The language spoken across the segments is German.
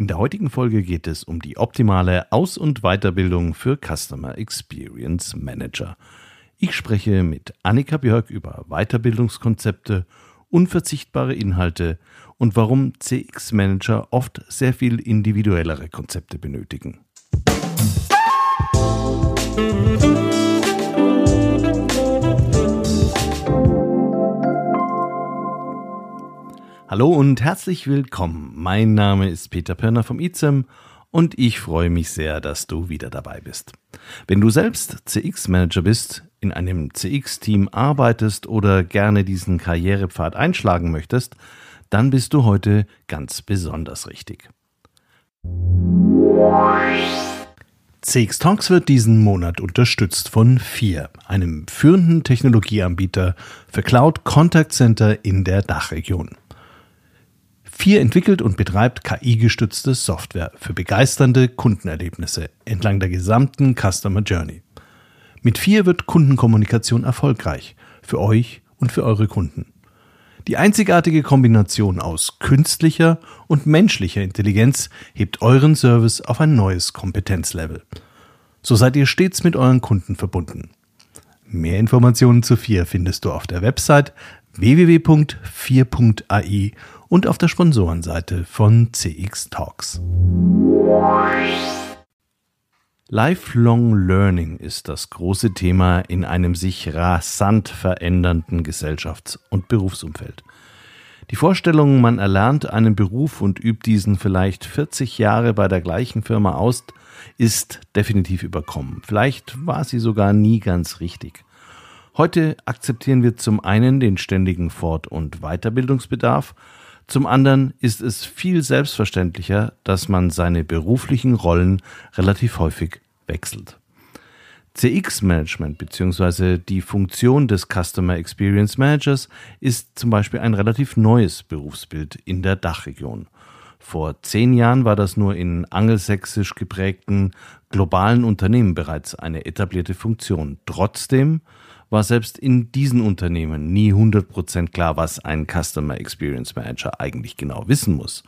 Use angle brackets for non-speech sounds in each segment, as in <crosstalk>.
In der heutigen Folge geht es um die optimale Aus- und Weiterbildung für Customer Experience Manager. Ich spreche mit Annika Björk über Weiterbildungskonzepte, unverzichtbare Inhalte und warum CX Manager oft sehr viel individuellere Konzepte benötigen. Hallo und herzlich willkommen. Mein Name ist Peter Pirner vom IZEM und ich freue mich sehr, dass du wieder dabei bist. Wenn du selbst CX-Manager bist, in einem CX-Team arbeitest oder gerne diesen Karrierepfad einschlagen möchtest, dann bist du heute ganz besonders richtig. CX Talks wird diesen Monat unterstützt von FIR, einem führenden Technologieanbieter für Cloud Contact Center in der Dachregion. Vier entwickelt und betreibt KI-gestützte Software für begeisternde Kundenerlebnisse entlang der gesamten Customer Journey. Mit vier wird Kundenkommunikation erfolgreich für euch und für eure Kunden. Die einzigartige Kombination aus künstlicher und menschlicher Intelligenz hebt euren Service auf ein neues Kompetenzlevel. So seid ihr stets mit euren Kunden verbunden. Mehr Informationen zu 4 findest du auf der Website www.4.ai und auf der Sponsorenseite von CX Talks. Lifelong Learning ist das große Thema in einem sich rasant verändernden Gesellschafts- und Berufsumfeld. Die Vorstellung, man erlernt einen Beruf und übt diesen vielleicht 40 Jahre bei der gleichen Firma aus, ist definitiv überkommen. Vielleicht war sie sogar nie ganz richtig. Heute akzeptieren wir zum einen den ständigen Fort- und Weiterbildungsbedarf zum anderen ist es viel selbstverständlicher, dass man seine beruflichen Rollen relativ häufig wechselt. CX-Management bzw. die Funktion des Customer Experience Managers ist zum Beispiel ein relativ neues Berufsbild in der Dachregion. Vor zehn Jahren war das nur in angelsächsisch geprägten globalen Unternehmen bereits eine etablierte Funktion. Trotzdem war selbst in diesen Unternehmen nie 100% klar, was ein Customer Experience Manager eigentlich genau wissen muss.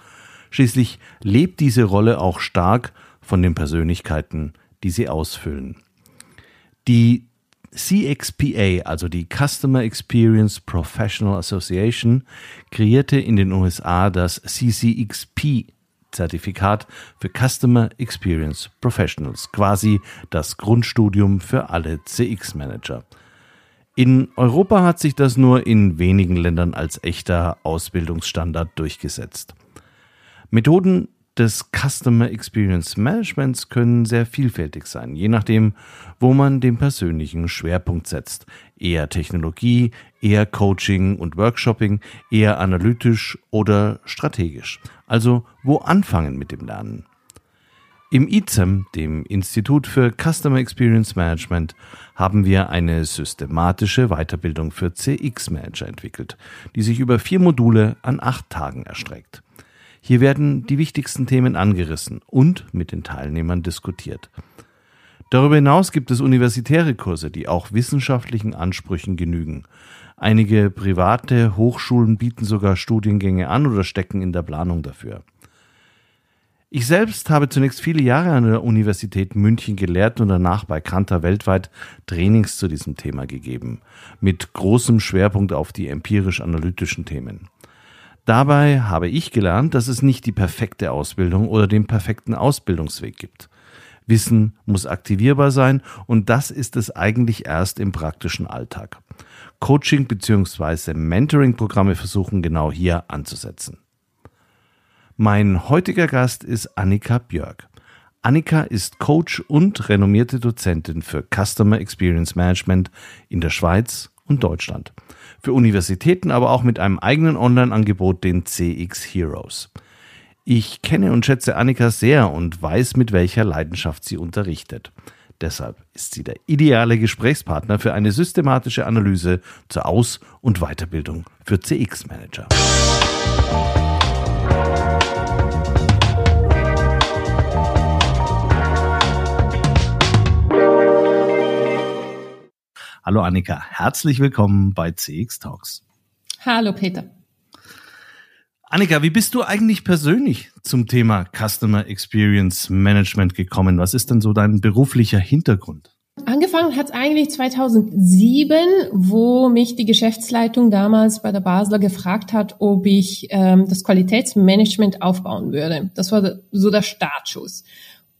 Schließlich lebt diese Rolle auch stark von den Persönlichkeiten, die sie ausfüllen. Die CXPA, also die Customer Experience Professional Association, kreierte in den USA das CCXP Zertifikat für Customer Experience Professionals, quasi das Grundstudium für alle CX-Manager. In Europa hat sich das nur in wenigen Ländern als echter Ausbildungsstandard durchgesetzt. Methoden des Customer Experience Managements können sehr vielfältig sein, je nachdem, wo man den persönlichen Schwerpunkt setzt. Eher Technologie, eher Coaching und Workshopping, eher analytisch oder strategisch. Also wo anfangen mit dem Lernen? Im ICEM, dem Institut für Customer Experience Management, haben wir eine systematische Weiterbildung für CX-Manager entwickelt, die sich über vier Module an acht Tagen erstreckt. Hier werden die wichtigsten Themen angerissen und mit den Teilnehmern diskutiert. Darüber hinaus gibt es universitäre Kurse, die auch wissenschaftlichen Ansprüchen genügen. Einige private Hochschulen bieten sogar Studiengänge an oder stecken in der Planung dafür. Ich selbst habe zunächst viele Jahre an der Universität München gelehrt und danach bei Kanter weltweit Trainings zu diesem Thema gegeben, mit großem Schwerpunkt auf die empirisch-analytischen Themen. Dabei habe ich gelernt, dass es nicht die perfekte Ausbildung oder den perfekten Ausbildungsweg gibt. Wissen muss aktivierbar sein und das ist es eigentlich erst im praktischen Alltag. Coaching bzw. Mentoring-Programme versuchen genau hier anzusetzen. Mein heutiger Gast ist Annika Björk. Annika ist Coach und renommierte Dozentin für Customer Experience Management in der Schweiz und Deutschland. Für Universitäten, aber auch mit einem eigenen Online-Angebot, den CX Heroes. Ich kenne und schätze Annika sehr und weiß, mit welcher Leidenschaft sie unterrichtet. Deshalb ist sie der ideale Gesprächspartner für eine systematische Analyse zur Aus- und Weiterbildung für CX-Manager. Hallo Annika, herzlich willkommen bei CX Talks. Hallo Peter. Annika, wie bist du eigentlich persönlich zum Thema Customer Experience Management gekommen? Was ist denn so dein beruflicher Hintergrund? Angefangen hat es eigentlich 2007, wo mich die Geschäftsleitung damals bei der Basler gefragt hat, ob ich ähm, das Qualitätsmanagement aufbauen würde. Das war so der Startschuss.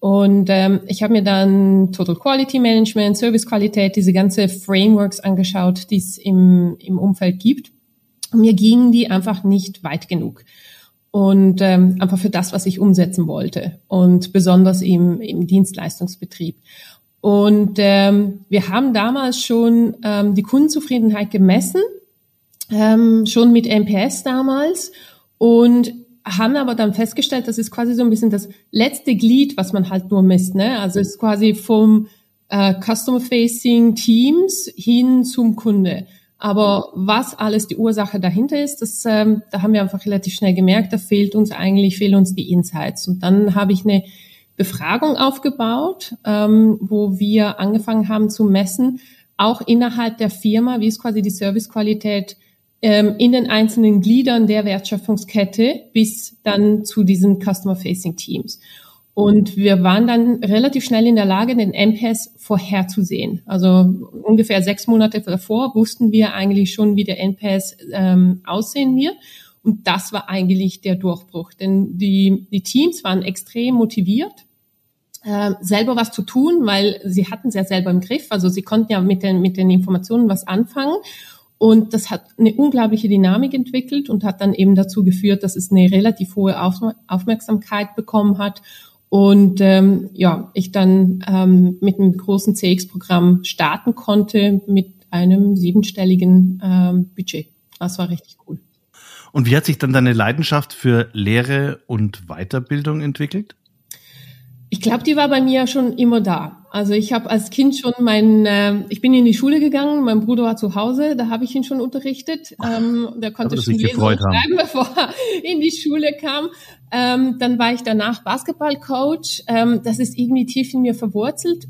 Und ähm, ich habe mir dann Total Quality Management, Servicequalität, diese ganze Frameworks angeschaut, die es im, im Umfeld gibt. Mir gingen die einfach nicht weit genug. Und ähm, einfach für das, was ich umsetzen wollte. Und besonders im, im Dienstleistungsbetrieb. Und ähm, wir haben damals schon ähm, die Kundenzufriedenheit gemessen, ähm, schon mit NPS damals und haben aber dann festgestellt, das ist quasi so ein bisschen das letzte Glied, was man halt nur misst. Ne? Also es ist quasi vom äh, Customer-Facing Teams hin zum Kunde. Aber was alles die Ursache dahinter ist, das, ähm, da haben wir einfach relativ schnell gemerkt, da fehlt uns eigentlich, fehlen uns die Insights. Und dann habe ich eine Befragung aufgebaut, ähm, wo wir angefangen haben zu messen, auch innerhalb der Firma, wie ist quasi die Servicequalität ähm, in den einzelnen Gliedern der Wertschöpfungskette bis dann zu diesen Customer-Facing Teams. Und wir waren dann relativ schnell in der Lage, den NPS vorherzusehen. Also ungefähr sechs Monate davor wussten wir eigentlich schon, wie der NPS ähm, aussehen wird. Und das war eigentlich der Durchbruch, denn die, die Teams waren extrem motiviert, äh, selber was zu tun, weil sie hatten es ja selber im Griff. Also sie konnten ja mit den, mit den Informationen was anfangen. Und das hat eine unglaubliche Dynamik entwickelt und hat dann eben dazu geführt, dass es eine relativ hohe Aufmerksamkeit bekommen hat. Und ähm, ja, ich dann ähm, mit einem großen CX-Programm starten konnte mit einem siebenstelligen ähm, Budget. Das war richtig cool. Und wie hat sich dann deine Leidenschaft für Lehre und Weiterbildung entwickelt? Ich glaube, die war bei mir schon immer da. Also ich habe als Kind schon mein, äh, ich bin in die Schule gegangen, mein Bruder war zu Hause, da habe ich ihn schon unterrichtet. Ähm, der konnte schon lesen und schreiben, <laughs> bevor er in die Schule kam. Ähm, dann war ich danach Basketballcoach. Ähm, das ist irgendwie tief in mir verwurzelt.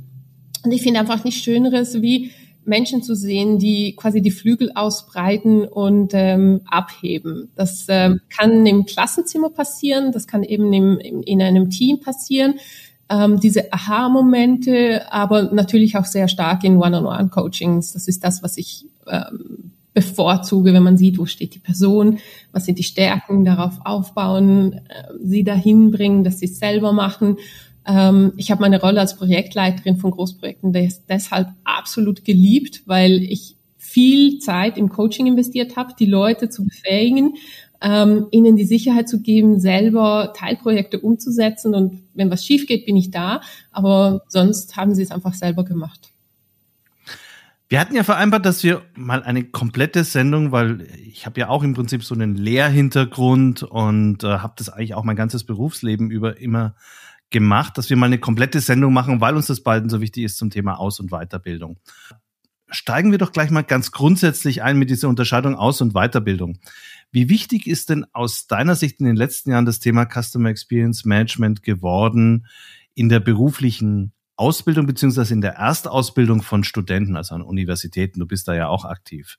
Und ich finde einfach nichts Schöneres, wie Menschen zu sehen, die quasi die Flügel ausbreiten und ähm, abheben. Das ähm, kann im Klassenzimmer passieren, das kann eben im, in einem Team passieren. Ähm, diese Aha-Momente, aber natürlich auch sehr stark in One-on-One-Coachings. Das ist das, was ich ähm, bevorzuge, wenn man sieht, wo steht die Person, was sind die Stärken, darauf aufbauen, äh, sie dahin bringen, dass sie es selber machen ähm, ich habe meine Rolle als Projektleiterin von Großprojekten des, deshalb absolut geliebt, weil ich viel Zeit im Coaching investiert habe, die Leute zu befähigen, ähm, ihnen die Sicherheit zu geben, selber Teilprojekte umzusetzen. Und wenn was schief geht, bin ich da. Aber sonst haben sie es einfach selber gemacht. Wir hatten ja vereinbart, dass wir mal eine komplette Sendung, weil ich habe ja auch im Prinzip so einen Lehrhintergrund und äh, habe das eigentlich auch mein ganzes Berufsleben über immer gemacht, dass wir mal eine komplette Sendung machen, weil uns das beiden so wichtig ist zum Thema Aus- und Weiterbildung. Steigen wir doch gleich mal ganz grundsätzlich ein mit dieser Unterscheidung Aus- und Weiterbildung. Wie wichtig ist denn aus deiner Sicht in den letzten Jahren das Thema Customer Experience Management geworden in der beruflichen Ausbildung beziehungsweise in der Erstausbildung von Studenten, also an Universitäten? Du bist da ja auch aktiv.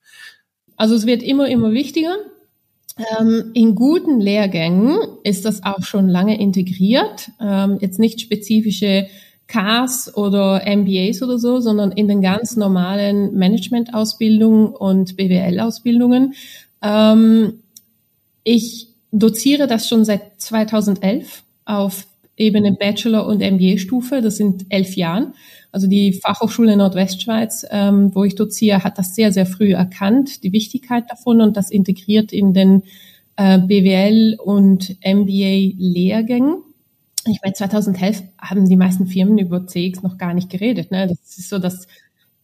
Also es wird immer, immer wichtiger. Ähm, in guten Lehrgängen ist das auch schon lange integriert. Ähm, jetzt nicht spezifische CAS oder MBAs oder so, sondern in den ganz normalen Management-Ausbildungen und BWL-Ausbildungen. Ähm, ich doziere das schon seit 2011 auf Ebene Bachelor- und MBA-Stufe. Das sind elf Jahren. Also die Fachhochschule Nordwestschweiz, ähm, wo ich doziere, hat das sehr, sehr früh erkannt, die Wichtigkeit davon und das integriert in den äh, BWL und MBA-Lehrgängen. Ich meine, 2011 haben die meisten Firmen über CX noch gar nicht geredet. Ne? Das ist so das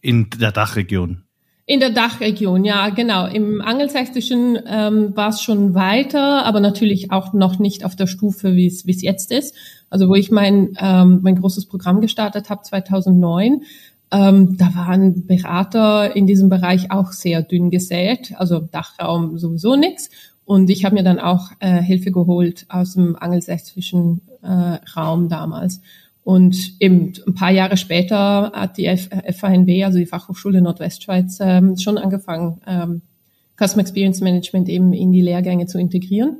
in der Dachregion. In der Dachregion, ja, genau. Im Angelsächsischen ähm, war es schon weiter, aber natürlich auch noch nicht auf der Stufe, wie es jetzt ist. Also wo ich mein ähm, mein großes Programm gestartet habe 2009, ähm, da waren Berater in diesem Bereich auch sehr dünn gesät, also Dachraum sowieso nichts. Und ich habe mir dann auch äh, Hilfe geholt aus dem angelsächsischen äh, Raum damals. Und eben ein paar Jahre später hat die FANW, also die Fachhochschule Nordwestschweiz, ähm, schon angefangen, ähm, Customer Experience Management eben in die Lehrgänge zu integrieren.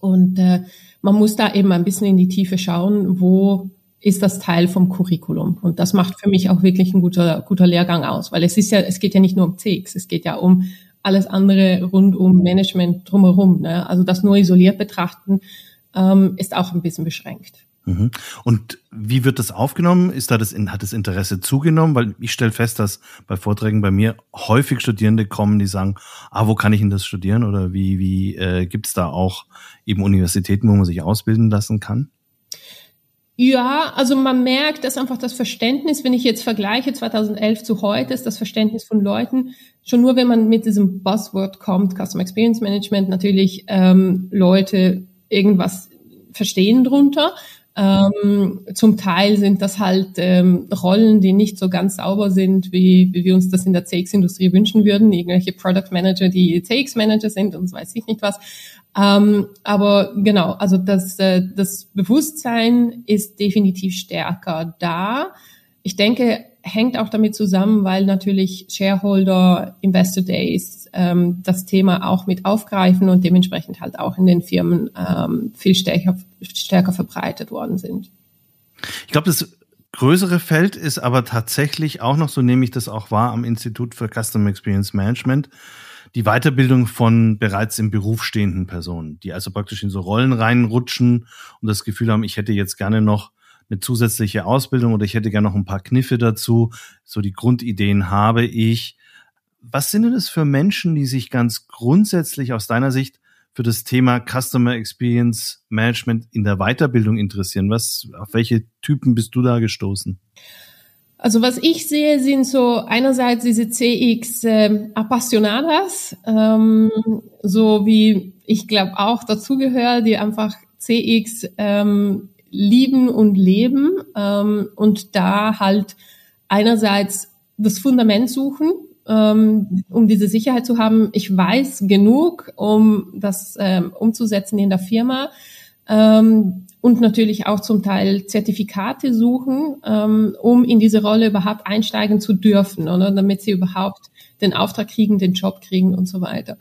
Und äh, man muss da eben ein bisschen in die Tiefe schauen, wo ist das Teil vom Curriculum. Und das macht für mich auch wirklich ein guter, guter Lehrgang aus, weil es ist ja, es geht ja nicht nur um CX, es geht ja um alles andere rund um Management drumherum. Ne? Also das nur isoliert betrachten ähm, ist auch ein bisschen beschränkt. Mhm. Und wie wird das aufgenommen? Ist da das, hat das Interesse zugenommen? Weil ich stelle fest, dass bei Vorträgen bei mir häufig Studierende kommen, die sagen, ah, wo kann ich denn das studieren? Oder wie, wie äh, gibt es da auch eben Universitäten, wo man sich ausbilden lassen kann? Ja, also man merkt, dass einfach das Verständnis, wenn ich jetzt vergleiche 2011 zu heute, ist das Verständnis von Leuten schon nur, wenn man mit diesem Buzzword kommt, Customer Experience Management, natürlich ähm, Leute irgendwas verstehen drunter. Ähm, zum Teil sind das halt ähm, Rollen, die nicht so ganz sauber sind, wie, wie wir uns das in der CX-Industrie wünschen würden. Irgendwelche Product Manager, die CX-Manager sind und weiß ich nicht was. Ähm, aber genau, also das, äh, das Bewusstsein ist definitiv stärker da. Ich denke, hängt auch damit zusammen, weil natürlich Shareholder, Investor Days ähm, das Thema auch mit aufgreifen und dementsprechend halt auch in den Firmen ähm, viel stärker, stärker verbreitet worden sind. Ich glaube, das größere Feld ist aber tatsächlich auch noch, so nehme ich das auch wahr, am Institut für Customer Experience Management, die Weiterbildung von bereits im Beruf stehenden Personen, die also praktisch in so Rollen reinrutschen und das Gefühl haben, ich hätte jetzt gerne noch eine zusätzliche Ausbildung oder ich hätte gerne noch ein paar Kniffe dazu. So die Grundideen habe ich. Was sind denn das für Menschen, die sich ganz grundsätzlich aus deiner Sicht für das Thema Customer Experience Management in der Weiterbildung interessieren? Was, auf welche Typen bist du da gestoßen? Also was ich sehe, sind so einerseits diese CX äh, Appassionadas, ähm, so wie ich glaube auch dazugehöre, die einfach CX ähm, lieben und leben ähm, und da halt einerseits das Fundament suchen, ähm, um diese Sicherheit zu haben. Ich weiß genug, um das ähm, umzusetzen in der Firma. Ähm, und natürlich auch zum Teil Zertifikate suchen, ähm, um in diese Rolle überhaupt einsteigen zu dürfen, oder damit sie überhaupt den Auftrag kriegen, den Job kriegen und so weiter.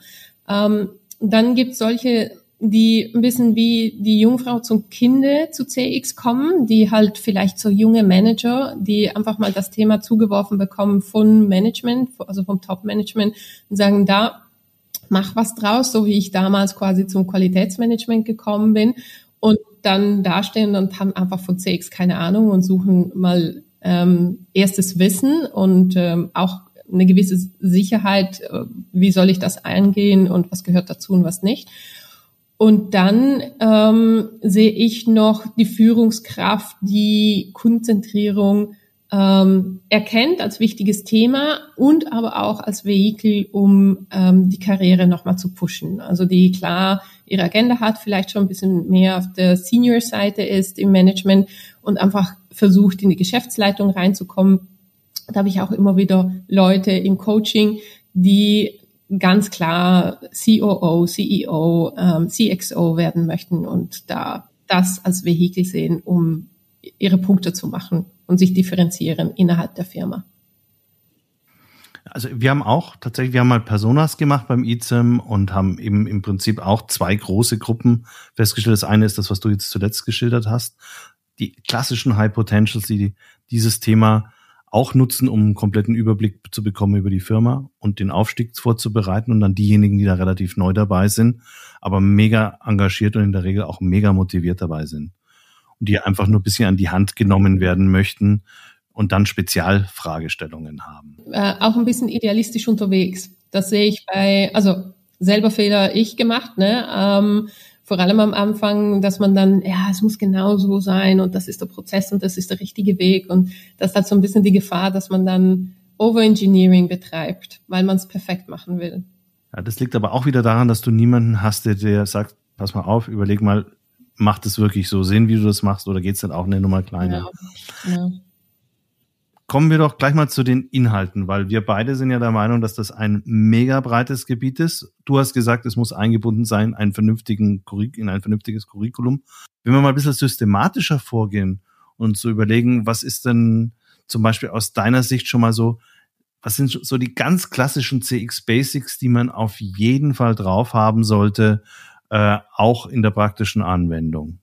Ähm, dann gibt es solche die ein bisschen wie die Jungfrau zum Kinde zu CX kommen, die halt vielleicht so junge Manager, die einfach mal das Thema zugeworfen bekommen von Management, also vom Top-Management und sagen, da mach was draus, so wie ich damals quasi zum Qualitätsmanagement gekommen bin und dann dastehen und haben einfach von CX keine Ahnung und suchen mal ähm, erstes Wissen und ähm, auch eine gewisse Sicherheit, äh, wie soll ich das eingehen und was gehört dazu und was nicht. Und dann ähm, sehe ich noch die Führungskraft, die Konzentrierung ähm, erkennt als wichtiges Thema und aber auch als Vehikel, um ähm, die Karriere nochmal zu pushen. Also die klar ihre Agenda hat, vielleicht schon ein bisschen mehr auf der Senior-Seite ist im Management und einfach versucht, in die Geschäftsleitung reinzukommen. Da habe ich auch immer wieder Leute im Coaching, die ganz klar COO, CEO, ähm, CXO werden möchten und da das als Vehikel sehen, um ihre Punkte zu machen und sich differenzieren innerhalb der Firma. Also wir haben auch tatsächlich, wir haben mal Personas gemacht beim ICEM und haben eben im Prinzip auch zwei große Gruppen festgestellt. Das eine ist das, was du jetzt zuletzt geschildert hast. Die klassischen High Potentials, die dieses Thema auch nutzen, um einen kompletten Überblick zu bekommen über die Firma und den Aufstieg vorzubereiten und dann diejenigen, die da relativ neu dabei sind, aber mega engagiert und in der Regel auch mega motiviert dabei sind und die einfach nur ein bisschen an die Hand genommen werden möchten und dann Spezialfragestellungen haben. Äh, auch ein bisschen idealistisch unterwegs. Das sehe ich bei, also selber Fehler ich gemacht, ne? Ähm, vor allem am Anfang, dass man dann, ja, es muss genau so sein und das ist der Prozess und das ist der richtige Weg und das hat so ein bisschen die Gefahr, dass man dann Overengineering betreibt, weil man es perfekt machen will. Ja, das liegt aber auch wieder daran, dass du niemanden hast, der dir sagt, pass mal auf, überleg mal, macht es wirklich so Sinn, wie du das machst, oder geht es dann auch eine Nummer kleiner? Ja, ja kommen wir doch gleich mal zu den Inhalten, weil wir beide sind ja der Meinung, dass das ein mega breites Gebiet ist. Du hast gesagt, es muss eingebunden sein einen vernünftigen, in ein vernünftiges Curriculum. Wenn wir mal ein bisschen systematischer vorgehen und so überlegen, was ist denn zum Beispiel aus deiner Sicht schon mal so, was sind so die ganz klassischen CX Basics, die man auf jeden Fall drauf haben sollte, äh, auch in der praktischen Anwendung?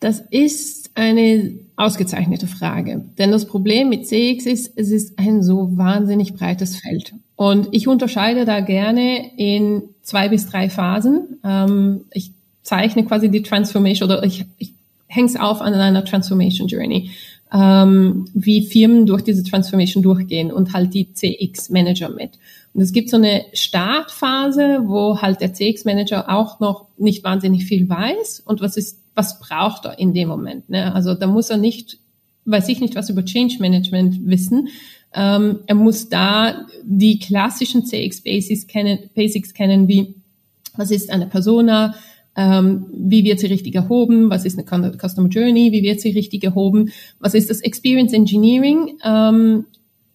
Das ist eine ausgezeichnete Frage. Denn das Problem mit CX ist, es ist ein so wahnsinnig breites Feld. Und ich unterscheide da gerne in zwei bis drei Phasen. Ähm, ich zeichne quasi die Transformation oder ich, ich hänge es auf an einer Transformation Journey, ähm, wie Firmen durch diese Transformation durchgehen und halt die CX-Manager mit. Und es gibt so eine Startphase, wo halt der CX-Manager auch noch nicht wahnsinnig viel weiß und was ist was braucht er in dem Moment. Ne? Also da muss er nicht, weiß ich nicht, was über Change Management wissen. Ähm, er muss da die klassischen CX Basics kennen, Basics kennen, wie was ist eine Persona, ähm, wie wird sie richtig erhoben, was ist eine Customer Journey, wie wird sie richtig erhoben, was ist das Experience Engineering, ähm,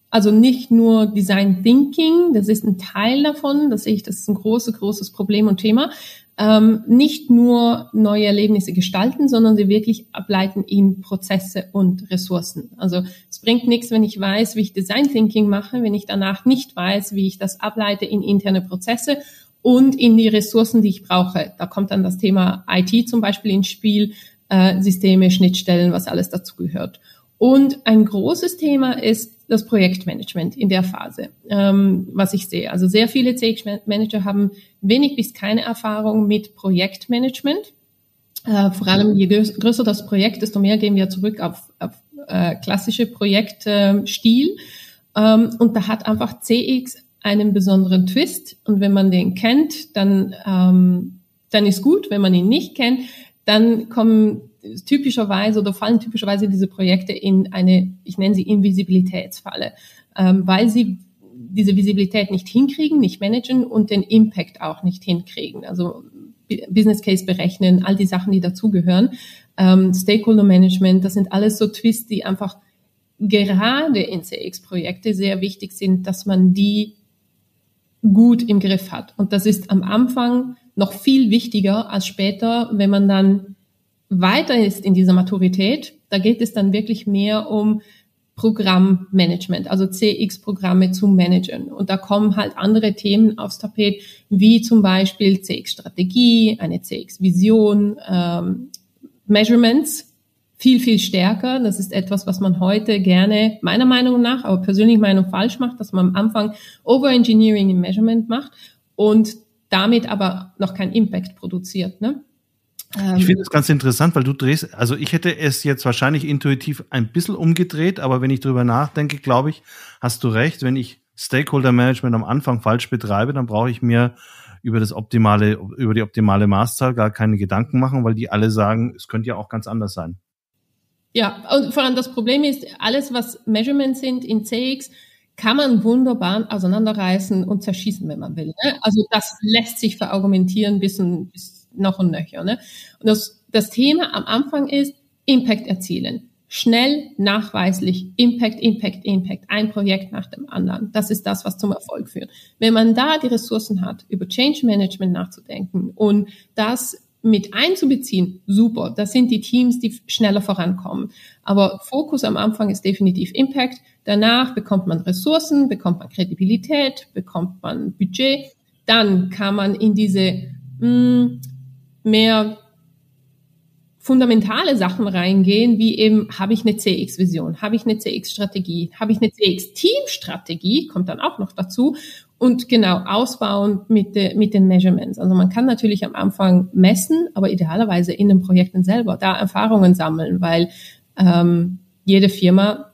also nicht nur Design Thinking, das ist ein Teil davon, das sehe ich, das ist ein großes, großes Problem und Thema, ähm, nicht nur neue Erlebnisse gestalten, sondern sie wirklich ableiten in Prozesse und Ressourcen. Also es bringt nichts, wenn ich weiß, wie ich Design Thinking mache, wenn ich danach nicht weiß, wie ich das ableite in interne Prozesse und in die Ressourcen, die ich brauche. Da kommt dann das Thema IT zum Beispiel ins Spiel, äh, Systeme, Schnittstellen, was alles dazu gehört. Und ein großes Thema ist das Projektmanagement in der Phase, ähm, was ich sehe. Also sehr viele CX-Manager haben wenig bis keine Erfahrung mit Projektmanagement. Äh, vor allem je größer das Projekt, desto mehr gehen wir zurück auf, auf äh, klassische Projektstil. Ähm, und da hat einfach CX einen besonderen Twist. Und wenn man den kennt, dann, ähm, dann ist gut. Wenn man ihn nicht kennt, dann kommen typischerweise oder fallen typischerweise diese Projekte in eine, ich nenne sie Invisibilitätsfalle, ähm, weil sie diese Visibilität nicht hinkriegen, nicht managen und den Impact auch nicht hinkriegen. Also Business Case berechnen, all die Sachen, die dazugehören. Ähm, Stakeholder Management, das sind alles so Twists, die einfach gerade in CX-Projekte sehr wichtig sind, dass man die gut im Griff hat. Und das ist am Anfang noch viel wichtiger als später, wenn man dann weiter ist in dieser Maturität, da geht es dann wirklich mehr um Programmmanagement, also CX-Programme zu managen. Und da kommen halt andere Themen aufs Tapet, wie zum Beispiel CX-Strategie, eine CX-Vision, ähm, Measurements, viel, viel stärker. Das ist etwas, was man heute gerne, meiner Meinung nach, aber persönlich Meinung falsch macht, dass man am Anfang Overengineering im Measurement macht und damit aber noch keinen Impact produziert. Ne? Ähm, ich finde es ganz interessant, weil du drehst, also ich hätte es jetzt wahrscheinlich intuitiv ein bisschen umgedreht, aber wenn ich drüber nachdenke, glaube ich, hast du recht, wenn ich Stakeholder Management am Anfang falsch betreibe, dann brauche ich mir über das optimale, über die optimale Maßzahl gar keine Gedanken machen, weil die alle sagen, es könnte ja auch ganz anders sein. Ja, und vor allem das Problem ist, alles, was Measurements sind in CX, kann man wunderbar auseinanderreißen und zerschießen, wenn man will. Ne? Also das lässt sich verargumentieren bis, bis noch und nöcher. Ne? Und das, das Thema am Anfang ist Impact erzielen. Schnell, nachweislich, Impact, Impact, Impact, ein Projekt nach dem anderen. Das ist das, was zum Erfolg führt. Wenn man da die Ressourcen hat, über Change Management nachzudenken und das mit einzubeziehen, super. Das sind die Teams, die schneller vorankommen. Aber Fokus am Anfang ist definitiv Impact. Danach bekommt man Ressourcen, bekommt man Kredibilität, bekommt man Budget. Dann kann man in diese mh, hm, mehr fundamentale Sachen reingehen, wie eben, habe ich eine CX-Vision, habe ich eine CX-Strategie, habe ich eine CX-Team-Strategie, kommt dann auch noch dazu, und genau ausbauen mit, de, mit den Measurements. Also man kann natürlich am Anfang messen, aber idealerweise in den Projekten selber da Erfahrungen sammeln, weil ähm, jede Firma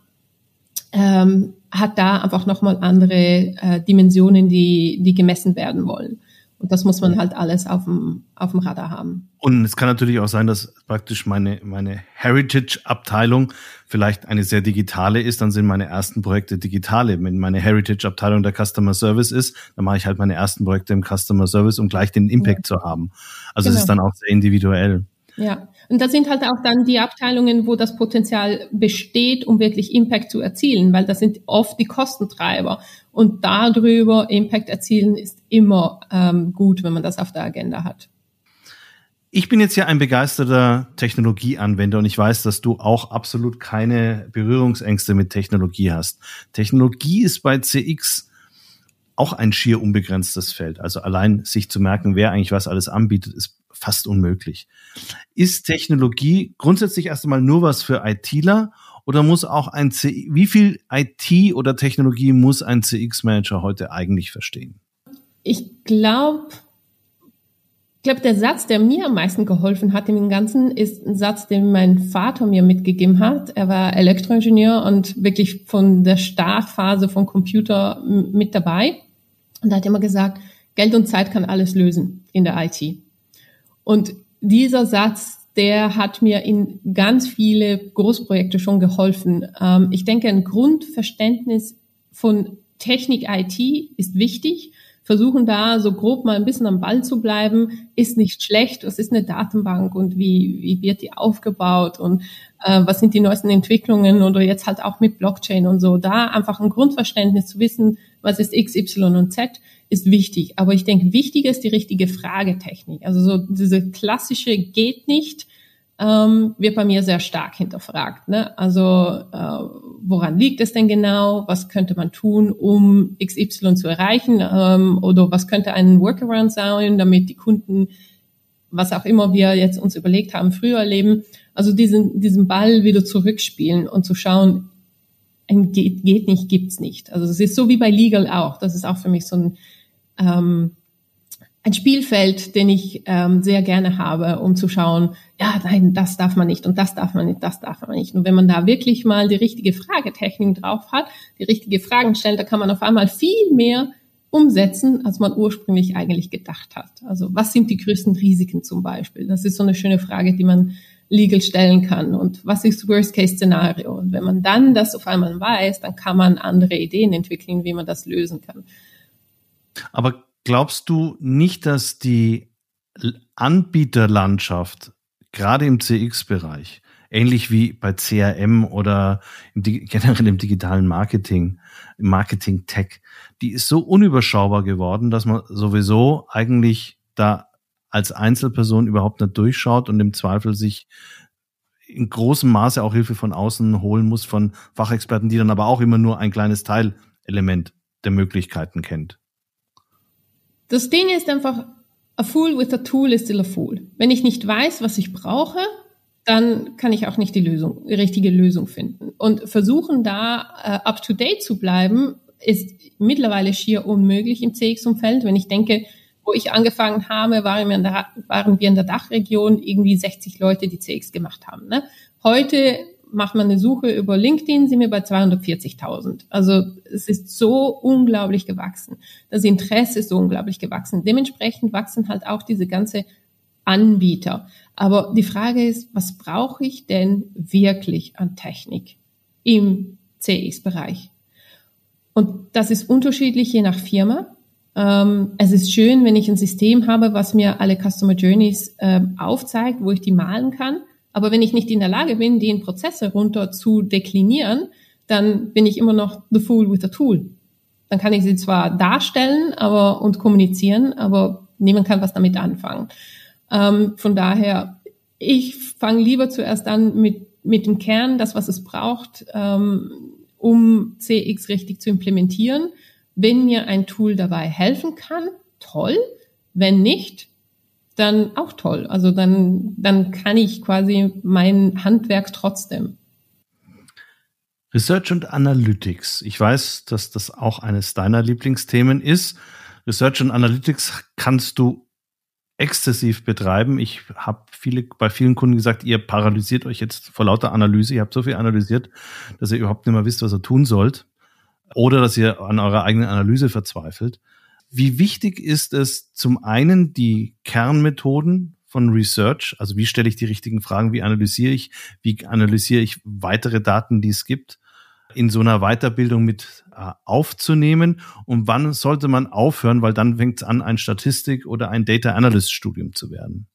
ähm, hat da einfach nochmal andere äh, Dimensionen, die, die gemessen werden wollen. Und das muss man halt alles auf dem, auf dem Radar haben. Und es kann natürlich auch sein, dass praktisch meine, meine Heritage-Abteilung vielleicht eine sehr digitale ist, dann sind meine ersten Projekte digitale. Wenn meine Heritage-Abteilung der Customer Service ist, dann mache ich halt meine ersten Projekte im Customer Service, um gleich den Impact ja. zu haben. Also genau. es ist dann auch sehr individuell. Ja, und das sind halt auch dann die Abteilungen, wo das Potenzial besteht, um wirklich Impact zu erzielen, weil das sind oft die Kostentreiber. Und darüber Impact erzielen ist immer ähm, gut, wenn man das auf der Agenda hat. Ich bin jetzt ja ein begeisterter Technologieanwender und ich weiß, dass du auch absolut keine Berührungsängste mit Technologie hast. Technologie ist bei CX auch ein schier unbegrenztes Feld. Also allein sich zu merken, wer eigentlich was alles anbietet, ist fast unmöglich. Ist Technologie grundsätzlich erst einmal nur was für ITler oder muss auch ein C wie viel IT oder Technologie muss ein CX-Manager heute eigentlich verstehen? Ich glaube, ich glaube, der Satz, der mir am meisten geholfen hat im Ganzen, ist ein Satz, den mein Vater mir mitgegeben hat. Er war Elektroingenieur und wirklich von der Startphase vom Computer mit dabei. Und er hat immer gesagt, Geld und Zeit kann alles lösen in der IT. Und dieser Satz, der hat mir in ganz viele Großprojekte schon geholfen. Ähm, ich denke, ein Grundverständnis von Technik IT ist wichtig versuchen da so grob mal ein bisschen am Ball zu bleiben, ist nicht schlecht. Was ist eine Datenbank und wie, wie wird die aufgebaut und äh, was sind die neuesten Entwicklungen oder jetzt halt auch mit Blockchain und so. Da einfach ein Grundverständnis zu wissen, was ist X, Y und Z, ist wichtig. Aber ich denke, wichtiger ist die richtige Fragetechnik. Also so diese klassische geht nicht, ähm, wird bei mir sehr stark hinterfragt. Ne? Also äh, woran liegt es denn genau? Was könnte man tun, um XY zu erreichen? Ähm, oder was könnte ein Workaround sein, damit die Kunden, was auch immer wir jetzt uns überlegt haben, früher erleben? Also diesen, diesen Ball wieder zurückspielen und zu schauen, geht, geht nicht, gibt's nicht. Also es ist so wie bei Legal auch. Das ist auch für mich so ein ähm, ein Spielfeld, den ich ähm, sehr gerne habe, um zu schauen, ja, nein, das darf man nicht und das darf man nicht, das darf man nicht. Und wenn man da wirklich mal die richtige Fragetechnik drauf hat, die richtige Fragen stellt, da kann man auf einmal viel mehr umsetzen, als man ursprünglich eigentlich gedacht hat. Also was sind die größten Risiken zum Beispiel? Das ist so eine schöne Frage, die man legal stellen kann. Und was ist Worst-Case-Szenario? Und wenn man dann das auf einmal weiß, dann kann man andere Ideen entwickeln, wie man das lösen kann. Aber glaubst du nicht, dass die Anbieterlandschaft gerade im CX-Bereich, ähnlich wie bei CRM oder im, <laughs> generell im digitalen Marketing, im Marketing-Tech, die ist so unüberschaubar geworden, dass man sowieso eigentlich da als Einzelperson überhaupt nicht durchschaut und im Zweifel sich in großem Maße auch Hilfe von außen holen muss, von Fachexperten, die dann aber auch immer nur ein kleines Teilelement der Möglichkeiten kennt. Das Ding ist einfach, a fool with a tool is still a fool. Wenn ich nicht weiß, was ich brauche, dann kann ich auch nicht die Lösung, die richtige Lösung finden. Und versuchen da äh, up to date zu bleiben, ist mittlerweile schier unmöglich im CX-Umfeld. Wenn ich denke, wo ich angefangen habe, waren wir in der, waren wir in der Dachregion irgendwie 60 Leute, die CX gemacht haben. Ne? Heute macht man eine Suche über LinkedIn, sind wir bei 240.000. Also es ist so unglaublich gewachsen. Das Interesse ist so unglaublich gewachsen. Dementsprechend wachsen halt auch diese ganze Anbieter. Aber die Frage ist, was brauche ich denn wirklich an Technik im CX-Bereich? Und das ist unterschiedlich je nach Firma. Ähm, es ist schön, wenn ich ein System habe, was mir alle Customer Journeys äh, aufzeigt, wo ich die malen kann. Aber wenn ich nicht in der Lage bin, die in Prozesse runter zu deklinieren, dann bin ich immer noch the fool with the tool. Dann kann ich sie zwar darstellen aber, und kommunizieren, aber niemand kann was damit anfangen. Ähm, von daher, ich fange lieber zuerst an mit, mit dem Kern, das, was es braucht, ähm, um CX richtig zu implementieren. Wenn mir ein Tool dabei helfen kann, toll. Wenn nicht, dann auch toll. Also dann, dann kann ich quasi mein Handwerk trotzdem. Research und Analytics. Ich weiß, dass das auch eines deiner Lieblingsthemen ist. Research und Analytics kannst du exzessiv betreiben. Ich habe viele, bei vielen Kunden gesagt, ihr paralysiert euch jetzt vor lauter Analyse. Ihr habt so viel analysiert, dass ihr überhaupt nicht mehr wisst, was ihr tun sollt. Oder dass ihr an eurer eigenen Analyse verzweifelt. Wie wichtig ist es zum einen die Kernmethoden von Research, also wie stelle ich die richtigen Fragen, wie analysiere ich, wie analysiere ich weitere Daten, die es gibt, in so einer Weiterbildung mit äh, aufzunehmen und wann sollte man aufhören, weil dann fängt es an, ein Statistik oder ein Data Analyst Studium zu werden.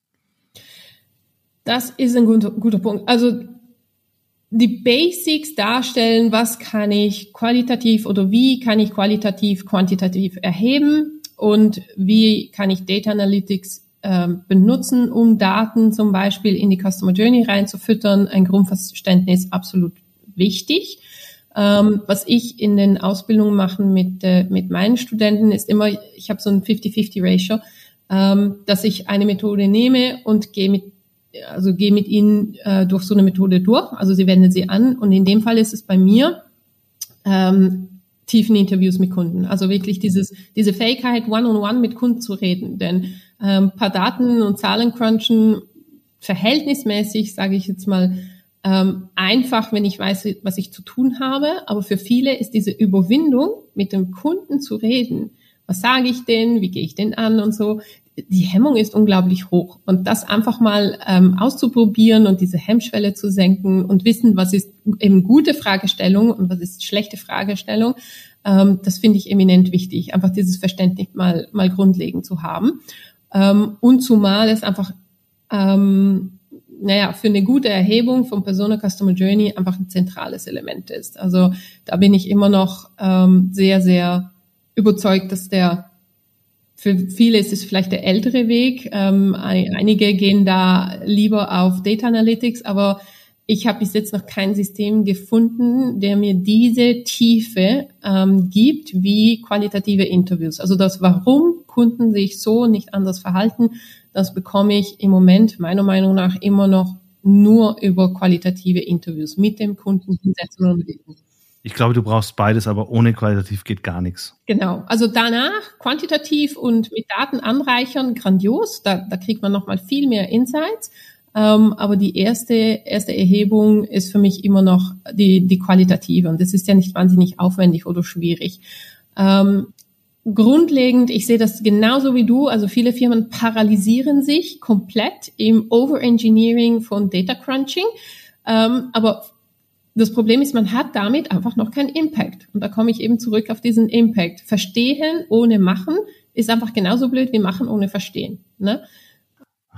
Das ist ein guter, guter Punkt. Also die Basics darstellen, was kann ich qualitativ oder wie kann ich qualitativ, quantitativ erheben und wie kann ich Data Analytics äh, benutzen, um Daten zum Beispiel in die Customer Journey reinzufüttern. Ein Grundverständnis absolut wichtig. Ähm, was ich in den Ausbildungen mache mit, äh, mit meinen Studenten ist immer, ich habe so ein 50-50-Ratio, ähm, dass ich eine Methode nehme und gehe mit also gehe mit ihnen äh, durch so eine Methode durch. Also sie wenden sie an und in dem Fall ist es bei mir ähm, tiefen Interviews mit Kunden. Also wirklich dieses, diese Fähigkeit, one-on-one -on -one mit Kunden zu reden. Denn ähm, paar Daten und Zahlen crunchen, verhältnismäßig, sage ich jetzt mal, ähm, einfach, wenn ich weiß, was ich zu tun habe. Aber für viele ist diese Überwindung, mit dem Kunden zu reden. Was sage ich denn? Wie gehe ich denn an und so? Die Hemmung ist unglaublich hoch. Und das einfach mal ähm, auszuprobieren und diese Hemmschwelle zu senken und wissen, was ist eben gute Fragestellung und was ist schlechte Fragestellung, ähm, das finde ich eminent wichtig. Einfach dieses Verständnis mal, mal grundlegend zu haben. Ähm, und zumal es einfach ähm, naja, für eine gute Erhebung von Persona Customer Journey einfach ein zentrales Element ist. Also da bin ich immer noch ähm, sehr, sehr überzeugt, dass der für viele ist es vielleicht der ältere Weg. Ähm, einige gehen da lieber auf Data Analytics, aber ich habe bis jetzt noch kein System gefunden, der mir diese Tiefe ähm, gibt wie qualitative Interviews. Also das Warum Kunden sich so nicht anders verhalten, das bekomme ich im Moment meiner Meinung nach immer noch nur über qualitative Interviews mit dem Kunden hinsetzen und reden. Ich glaube, du brauchst beides, aber ohne qualitativ geht gar nichts. Genau. Also danach quantitativ und mit Daten anreichern, grandios. Da, da kriegt man nochmal viel mehr Insights. Ähm, aber die erste, erste Erhebung ist für mich immer noch die, die qualitative. Und das ist ja nicht wahnsinnig aufwendig oder schwierig. Ähm, grundlegend, ich sehe das genauso wie du, also viele Firmen paralysieren sich komplett im Overengineering von Data Crunching. Ähm, aber das Problem ist, man hat damit einfach noch keinen Impact. Und da komme ich eben zurück auf diesen Impact. Verstehen ohne machen ist einfach genauso blöd wie machen ohne verstehen. Ne?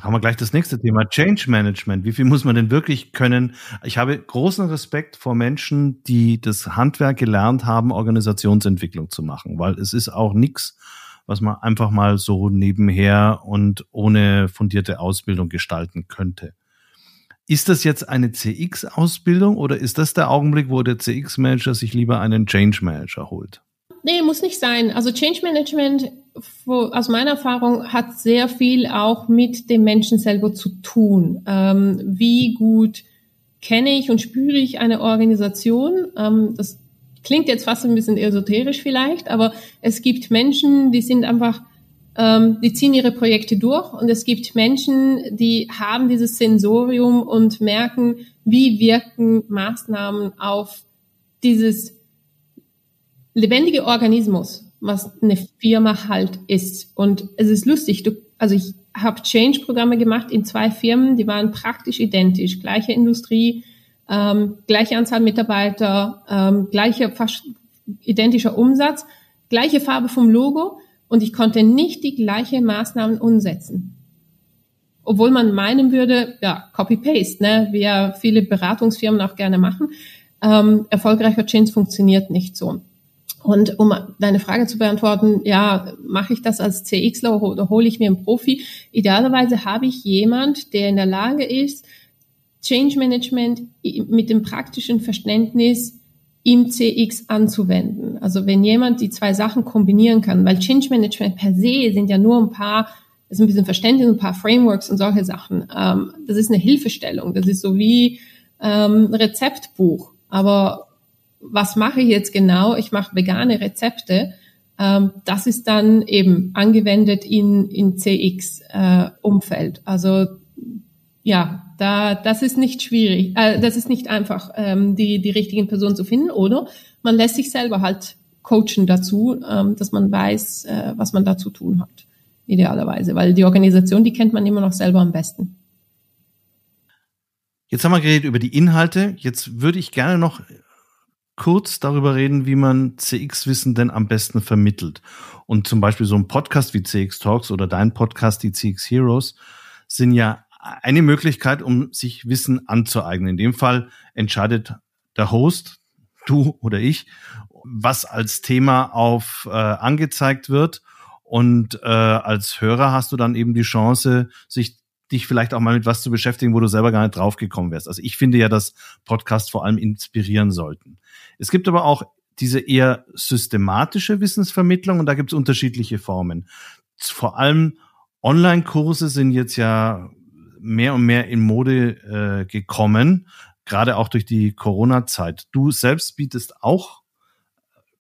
haben wir gleich das nächste Thema, Change Management. Wie viel muss man denn wirklich können? Ich habe großen Respekt vor Menschen, die das Handwerk gelernt haben, Organisationsentwicklung zu machen, weil es ist auch nichts, was man einfach mal so nebenher und ohne fundierte Ausbildung gestalten könnte. Ist das jetzt eine CX-Ausbildung oder ist das der Augenblick, wo der CX-Manager sich lieber einen Change Manager holt? Nee, muss nicht sein. Also Change Management aus meiner Erfahrung hat sehr viel auch mit dem Menschen selber zu tun. Ähm, wie gut kenne ich und spüre ich eine Organisation? Ähm, das klingt jetzt fast ein bisschen esoterisch vielleicht, aber es gibt Menschen, die sind einfach, ähm, die ziehen ihre Projekte durch und es gibt Menschen, die haben dieses Sensorium und merken, wie wirken Maßnahmen auf dieses lebendige Organismus was eine Firma halt ist. Und es ist lustig, du, also ich habe Change-Programme gemacht in zwei Firmen, die waren praktisch identisch, gleiche Industrie, ähm, gleiche Anzahl Mitarbeiter, ähm, gleicher, fast identischer Umsatz, gleiche Farbe vom Logo und ich konnte nicht die gleiche Maßnahmen umsetzen. Obwohl man meinen würde, ja, Copy-Paste, ne, wie ja viele Beratungsfirmen auch gerne machen. Ähm, erfolgreicher Change funktioniert nicht so. Und um deine Frage zu beantworten, ja, mache ich das als CXler oder hole ich mir einen Profi? Idealerweise habe ich jemand, der in der Lage ist, Change Management mit dem praktischen Verständnis im CX anzuwenden. Also wenn jemand die zwei Sachen kombinieren kann, weil Change Management per se sind ja nur ein paar, ist ein bisschen Verständnis, ein paar Frameworks und solche Sachen. Ähm, das ist eine Hilfestellung. Das ist so wie ähm, Rezeptbuch. Aber was mache ich jetzt genau? Ich mache vegane Rezepte. Ähm, das ist dann eben angewendet in, in CX-Umfeld. Äh, also ja, da, das ist nicht schwierig, äh, das ist nicht einfach, ähm, die, die richtigen Personen zu finden. Oder man lässt sich selber halt coachen dazu, ähm, dass man weiß, äh, was man da zu tun hat. Idealerweise, weil die Organisation, die kennt man immer noch selber am besten. Jetzt haben wir geredet über die Inhalte. Jetzt würde ich gerne noch kurz darüber reden, wie man CX-Wissen denn am besten vermittelt. Und zum Beispiel so ein Podcast wie CX Talks oder dein Podcast, die CX Heroes, sind ja eine Möglichkeit, um sich Wissen anzueignen. In dem Fall entscheidet der Host, du oder ich, was als Thema auf äh, angezeigt wird. Und äh, als Hörer hast du dann eben die Chance, sich dich vielleicht auch mal mit was zu beschäftigen, wo du selber gar nicht drauf gekommen wärst. Also ich finde ja, dass Podcasts vor allem inspirieren sollten. Es gibt aber auch diese eher systematische Wissensvermittlung und da gibt es unterschiedliche Formen. Vor allem Online-Kurse sind jetzt ja mehr und mehr in Mode äh, gekommen, gerade auch durch die Corona-Zeit. Du selbst bietest auch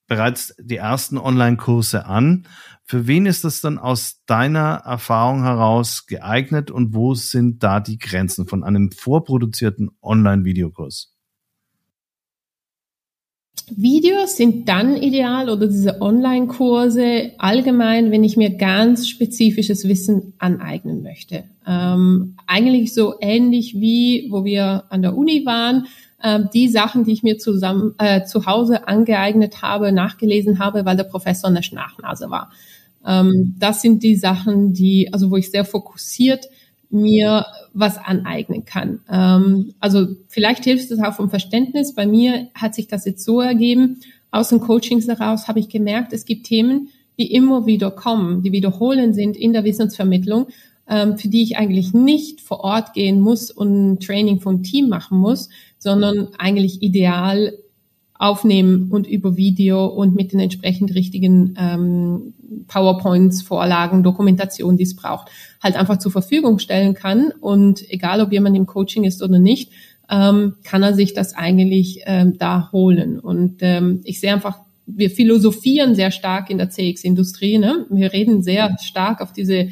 bereits die ersten Online-Kurse an. Für wen ist das dann aus deiner Erfahrung heraus geeignet und wo sind da die Grenzen von einem vorproduzierten Online-Videokurs? Videos sind dann ideal oder diese Online-Kurse allgemein, wenn ich mir ganz spezifisches Wissen aneignen möchte. Ähm, eigentlich so ähnlich wie, wo wir an der Uni waren, ähm, die Sachen, die ich mir zusammen äh, zu Hause angeeignet habe, nachgelesen habe, weil der Professor eine Schnachnase war. Ähm, das sind die Sachen, die, also wo ich sehr fokussiert mir was aneignen kann. Ähm, also vielleicht hilft es auch vom Verständnis. Bei mir hat sich das jetzt so ergeben, aus den Coachings heraus habe ich gemerkt, es gibt Themen, die immer wieder kommen, die wiederholen sind in der Wissensvermittlung, ähm, für die ich eigentlich nicht vor Ort gehen muss und ein Training vom Team machen muss, sondern eigentlich ideal aufnehmen und über Video und mit den entsprechend richtigen ähm, PowerPoints, Vorlagen, Dokumentation, die es braucht, halt einfach zur Verfügung stellen kann. Und egal, ob jemand im Coaching ist oder nicht, ähm, kann er sich das eigentlich ähm, da holen. Und ähm, ich sehe einfach, wir philosophieren sehr stark in der CX-Industrie. Ne? Wir reden sehr stark auf diese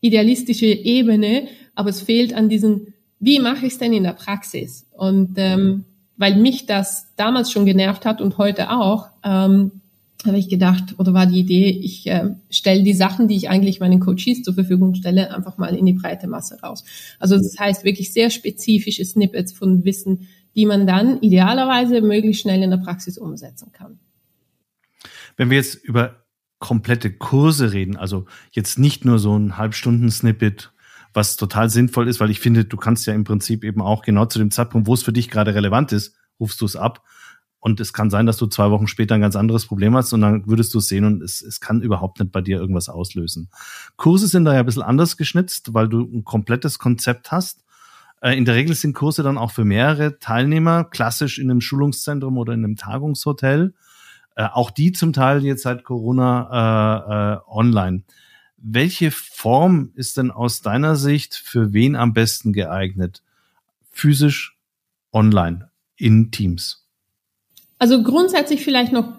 idealistische Ebene, aber es fehlt an diesen, wie mache ich es denn in der Praxis? Und ähm, weil mich das damals schon genervt hat und heute auch, ähm, habe ich gedacht, oder war die Idee, ich äh, stelle die Sachen, die ich eigentlich meinen Coaches zur Verfügung stelle, einfach mal in die breite Masse raus. Also das heißt wirklich sehr spezifische Snippets von Wissen, die man dann idealerweise möglichst schnell in der Praxis umsetzen kann. Wenn wir jetzt über komplette Kurse reden, also jetzt nicht nur so ein Halbstunden-Snippet was total sinnvoll ist, weil ich finde, du kannst ja im Prinzip eben auch genau zu dem Zeitpunkt, wo es für dich gerade relevant ist, rufst du es ab. Und es kann sein, dass du zwei Wochen später ein ganz anderes Problem hast und dann würdest du es sehen und es, es kann überhaupt nicht bei dir irgendwas auslösen. Kurse sind da ja ein bisschen anders geschnitzt, weil du ein komplettes Konzept hast. Äh, in der Regel sind Kurse dann auch für mehrere Teilnehmer, klassisch in einem Schulungszentrum oder in einem Tagungshotel. Äh, auch die zum Teil jetzt seit Corona äh, äh, online. Welche Form ist denn aus deiner Sicht für wen am besten geeignet? Physisch, online, in Teams? Also grundsätzlich vielleicht noch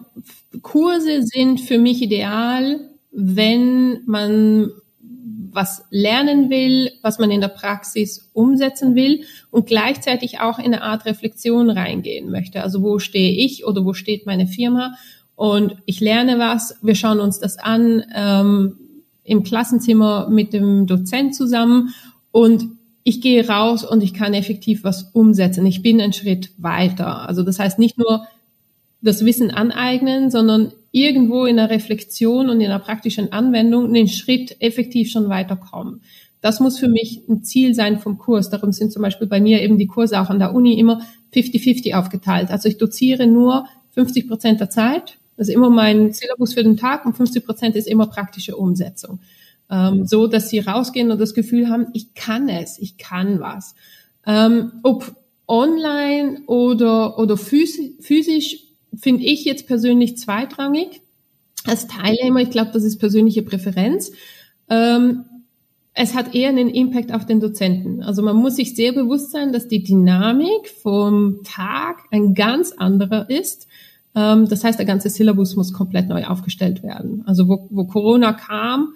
Kurse sind für mich ideal, wenn man was lernen will, was man in der Praxis umsetzen will und gleichzeitig auch in eine Art Reflexion reingehen möchte. Also wo stehe ich oder wo steht meine Firma? Und ich lerne was, wir schauen uns das an, ähm, im Klassenzimmer mit dem Dozent zusammen und ich gehe raus und ich kann effektiv was umsetzen. Ich bin einen Schritt weiter. Also das heißt nicht nur das Wissen aneignen, sondern irgendwo in der Reflexion und in der praktischen Anwendung den Schritt effektiv schon weiterkommen. Das muss für mich ein Ziel sein vom Kurs. Darum sind zum Beispiel bei mir eben die Kurse auch an der Uni immer 50-50 aufgeteilt. Also ich doziere nur 50 Prozent der Zeit ist immer mein Syllabus für den Tag und 50 Prozent ist immer praktische Umsetzung. Ähm, so, dass sie rausgehen und das Gefühl haben, ich kann es, ich kann was. Ähm, ob online oder, oder physisch, finde ich jetzt persönlich zweitrangig. Als Teilnehmer, ich glaube, das ist persönliche Präferenz. Ähm, es hat eher einen Impact auf den Dozenten. Also man muss sich sehr bewusst sein, dass die Dynamik vom Tag ein ganz anderer ist das heißt, der ganze Syllabus muss komplett neu aufgestellt werden. Also wo, wo Corona kam,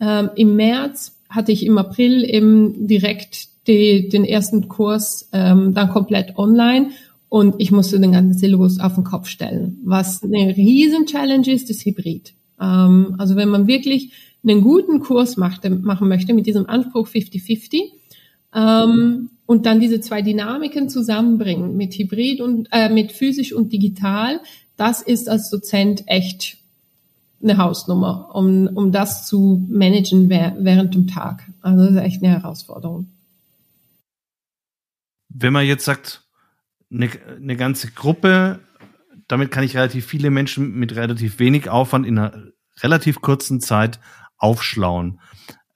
ähm, im März hatte ich im April eben direkt die, den ersten Kurs ähm, dann komplett online und ich musste den ganzen Syllabus auf den Kopf stellen. Was eine riesen Challenge ist, ist Hybrid. Ähm, also wenn man wirklich einen guten Kurs macht, machen möchte mit diesem Anspruch 50-50 ähm, und dann diese zwei Dynamiken zusammenbringen mit Hybrid und äh, mit physisch und digital, das ist als Dozent echt eine Hausnummer, um, um das zu managen während dem Tag. Also das ist echt eine Herausforderung. Wenn man jetzt sagt, eine, eine ganze Gruppe, damit kann ich relativ viele Menschen mit relativ wenig Aufwand in einer relativ kurzen Zeit aufschlauen.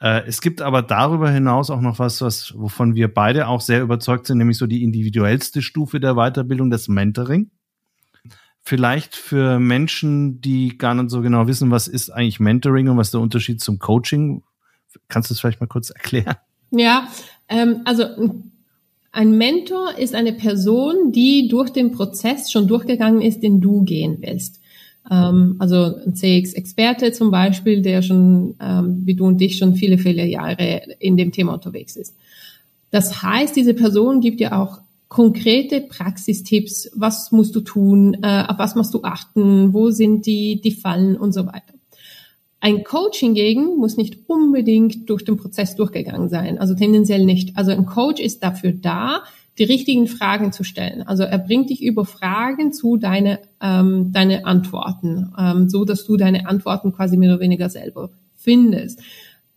Äh, es gibt aber darüber hinaus auch noch was, was, wovon wir beide auch sehr überzeugt sind, nämlich so die individuellste Stufe der Weiterbildung, das Mentoring. Vielleicht für Menschen, die gar nicht so genau wissen, was ist eigentlich Mentoring und was der Unterschied zum Coaching. Kannst du es vielleicht mal kurz erklären? Ja, ähm, also ein Mentor ist eine Person, die durch den Prozess schon durchgegangen ist, den du gehen willst. Ähm, also ein CX-Experte zum Beispiel, der schon, ähm, wie du und dich, schon viele, viele Jahre in dem Thema unterwegs ist. Das heißt, diese Person gibt dir auch konkrete Praxistipps, was musst du tun, äh, auf was musst du achten, wo sind die, die Fallen und so weiter. Ein Coach hingegen muss nicht unbedingt durch den Prozess durchgegangen sein, also tendenziell nicht. Also ein Coach ist dafür da, die richtigen Fragen zu stellen. Also er bringt dich über Fragen zu deine, ähm, deine Antworten, ähm, so dass du deine Antworten quasi mehr oder weniger selber findest.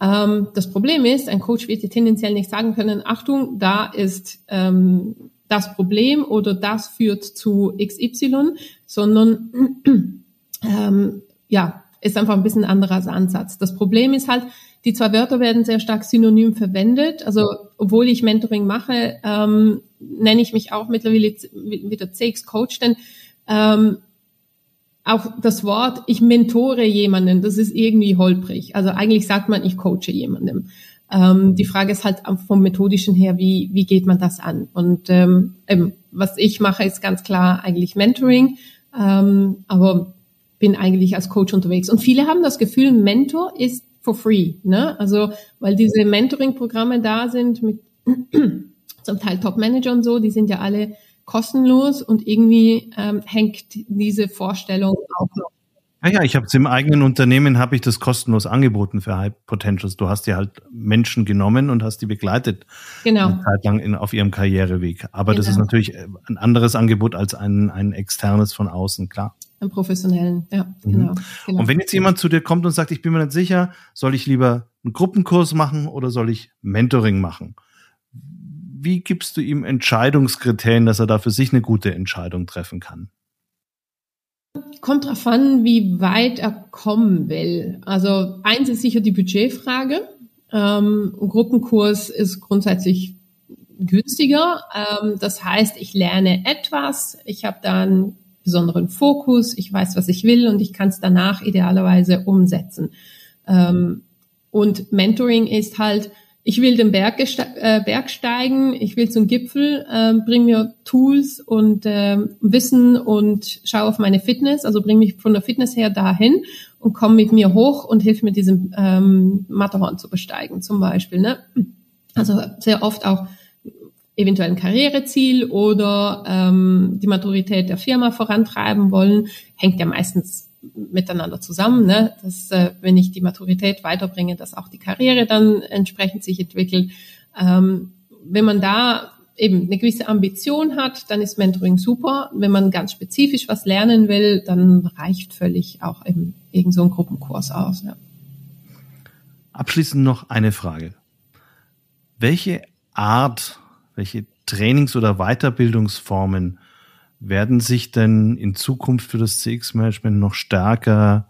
Ähm, das Problem ist, ein Coach wird dir tendenziell nicht sagen können, Achtung, da ist ähm, das Problem oder das führt zu XY, sondern <clears throat> ähm, ja, ist einfach ein bisschen anderer Ansatz. Das Problem ist halt, die zwei Wörter werden sehr stark synonym verwendet. Also obwohl ich Mentoring mache, ähm, nenne ich mich auch mittlerweile wieder CX-Coach, denn ähm, auch das Wort, ich mentore jemanden, das ist irgendwie holprig. Also eigentlich sagt man, ich coache jemandem. Ähm, die Frage ist halt vom methodischen her, wie, wie geht man das an? Und ähm, eben, was ich mache, ist ganz klar eigentlich Mentoring, ähm, aber bin eigentlich als Coach unterwegs. Und viele haben das Gefühl, Mentor ist for free. Ne? Also weil diese Mentoring-Programme da sind mit <clears throat> zum Teil Top-Manager und so, die sind ja alle kostenlos und irgendwie ähm, hängt diese Vorstellung auch noch ja, ja, ich habe es im eigenen Unternehmen habe ich das kostenlos angeboten für High Potentials. Du hast dir halt Menschen genommen und hast die begleitet genau. eine Zeit lang in, auf ihrem Karriereweg. Aber genau. das ist genau. natürlich äh, ein anderes Angebot als ein, ein externes von außen, klar. Ein professionellen, ja, mhm. genau, genau. Und wenn jetzt jemand zu dir kommt und sagt, ich bin mir nicht sicher, soll ich lieber einen Gruppenkurs machen oder soll ich Mentoring machen? Wie gibst du ihm Entscheidungskriterien, dass er da für sich eine gute Entscheidung treffen kann? Kommt drauf an, wie weit er kommen will. Also eins ist sicher die Budgetfrage. Ähm, Gruppenkurs ist grundsätzlich günstiger. Ähm, das heißt, ich lerne etwas, ich habe da einen besonderen Fokus, ich weiß, was ich will und ich kann es danach idealerweise umsetzen. Ähm, und Mentoring ist halt, ich will den Berg, äh, Berg steigen, ich will zum Gipfel, äh, bring mir Tools und äh, Wissen und schau auf meine Fitness, also bring mich von der Fitness her dahin und komm mit mir hoch und hilf mir diesen ähm, Matterhorn zu besteigen zum Beispiel. Ne? Also sehr oft auch eventuell ein Karriereziel oder ähm, die Maturität der Firma vorantreiben wollen, hängt ja meistens miteinander zusammen, ne? dass äh, wenn ich die Maturität weiterbringe, dass auch die Karriere dann entsprechend sich entwickelt. Ähm, wenn man da eben eine gewisse Ambition hat, dann ist Mentoring super. Wenn man ganz spezifisch was lernen will, dann reicht völlig auch eben irgend so ein Gruppenkurs aus. Ja. Abschließend noch eine Frage. Welche Art, welche Trainings- oder Weiterbildungsformen werden sich denn in Zukunft für das CX-Management noch stärker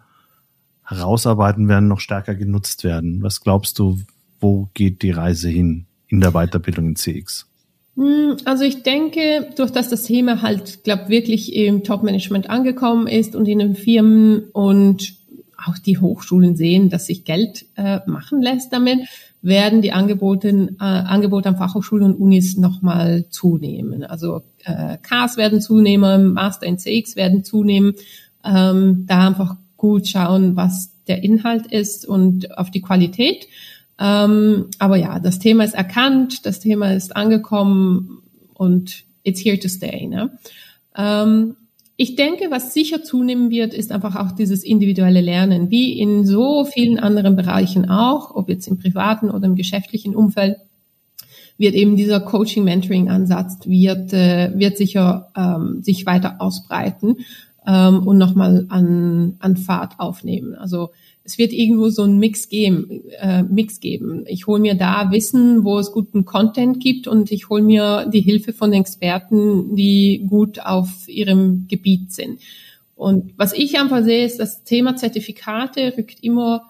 herausarbeiten werden, noch stärker genutzt werden? Was glaubst du, wo geht die Reise hin in der Weiterbildung in CX? Hm, also ich denke, durch dass das Thema halt, glaube wirklich im Top-Management angekommen ist und in den Firmen und auch die Hochschulen sehen, dass sich Geld äh, machen lässt damit, werden die Angebote, äh, Angebote an Fachhochschulen und Unis nochmal zunehmen. Also äh, Cars werden zunehmen, Master in CX werden zunehmen. Ähm, da einfach gut schauen, was der Inhalt ist und auf die Qualität. Ähm, aber ja, das Thema ist erkannt, das Thema ist angekommen und it's here to stay. Ne? Ähm, ich denke, was sicher zunehmen wird, ist einfach auch dieses individuelle Lernen, wie in so vielen anderen Bereichen auch, ob jetzt im privaten oder im geschäftlichen Umfeld, wird eben dieser Coaching-Mentoring-Ansatz wird, äh, wird sicher ähm, sich weiter ausbreiten ähm, und nochmal an, an Fahrt aufnehmen. Also es wird irgendwo so ein Mix geben. Äh, Mix geben. Ich hole mir da Wissen, wo es guten Content gibt und ich hole mir die Hilfe von Experten, die gut auf ihrem Gebiet sind. Und was ich einfach sehe, ist, das Thema Zertifikate rückt immer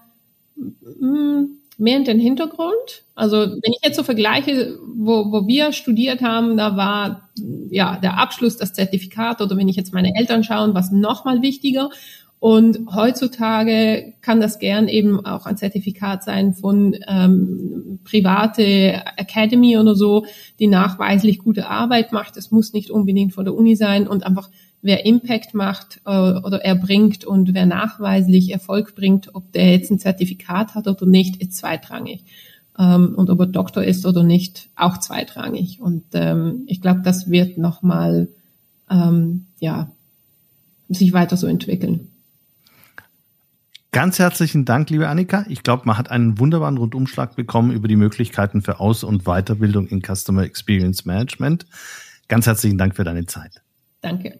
mh, mm, mehr in den Hintergrund. Also wenn ich jetzt so vergleiche, wo, wo wir studiert haben, da war ja der Abschluss, das Zertifikat oder wenn ich jetzt meine Eltern schaue, was nochmal wichtiger. Und heutzutage kann das gern eben auch ein Zertifikat sein von ähm, private Academy oder so, die nachweislich gute Arbeit macht. Es muss nicht unbedingt von der Uni sein und einfach wer Impact macht äh, oder erbringt und wer nachweislich Erfolg bringt, ob der jetzt ein Zertifikat hat oder nicht, ist zweitrangig. Ähm, und ob er Doktor ist oder nicht, auch zweitrangig. Und ähm, ich glaube, das wird nochmal ähm, ja, sich weiter so entwickeln. Ganz herzlichen Dank, liebe Annika. Ich glaube, man hat einen wunderbaren Rundumschlag bekommen über die Möglichkeiten für Aus- und Weiterbildung in Customer Experience Management. Ganz herzlichen Dank für deine Zeit. Danke.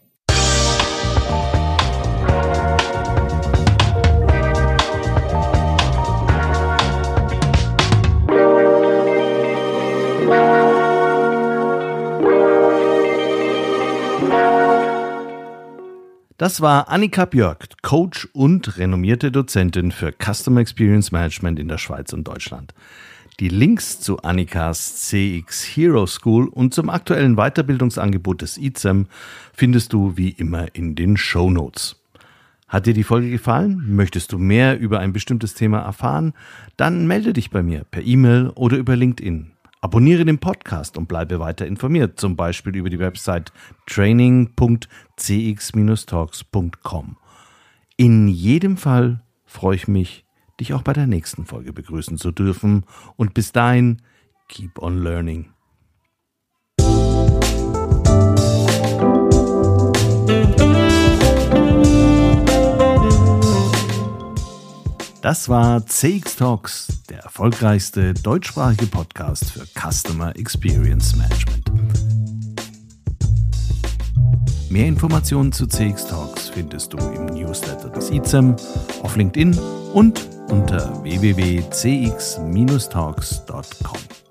Das war Annika Björk, Coach und renommierte Dozentin für Customer Experience Management in der Schweiz und Deutschland. Die Links zu Annikas CX Hero School und zum aktuellen Weiterbildungsangebot des ICEM findest du wie immer in den Show Notes. Hat dir die Folge gefallen? Möchtest du mehr über ein bestimmtes Thema erfahren? Dann melde dich bei mir per E-Mail oder über LinkedIn. Abonniere den Podcast und bleibe weiter informiert, zum Beispiel über die Website training.cx-talks.com. In jedem Fall freue ich mich, dich auch bei der nächsten Folge begrüßen zu dürfen und bis dahin, keep on learning. Das war CX Talks, der erfolgreichste deutschsprachige Podcast für Customer Experience Management. Mehr Informationen zu CX Talks findest du im Newsletter des ICEM, auf LinkedIn und unter www.cx-talks.com.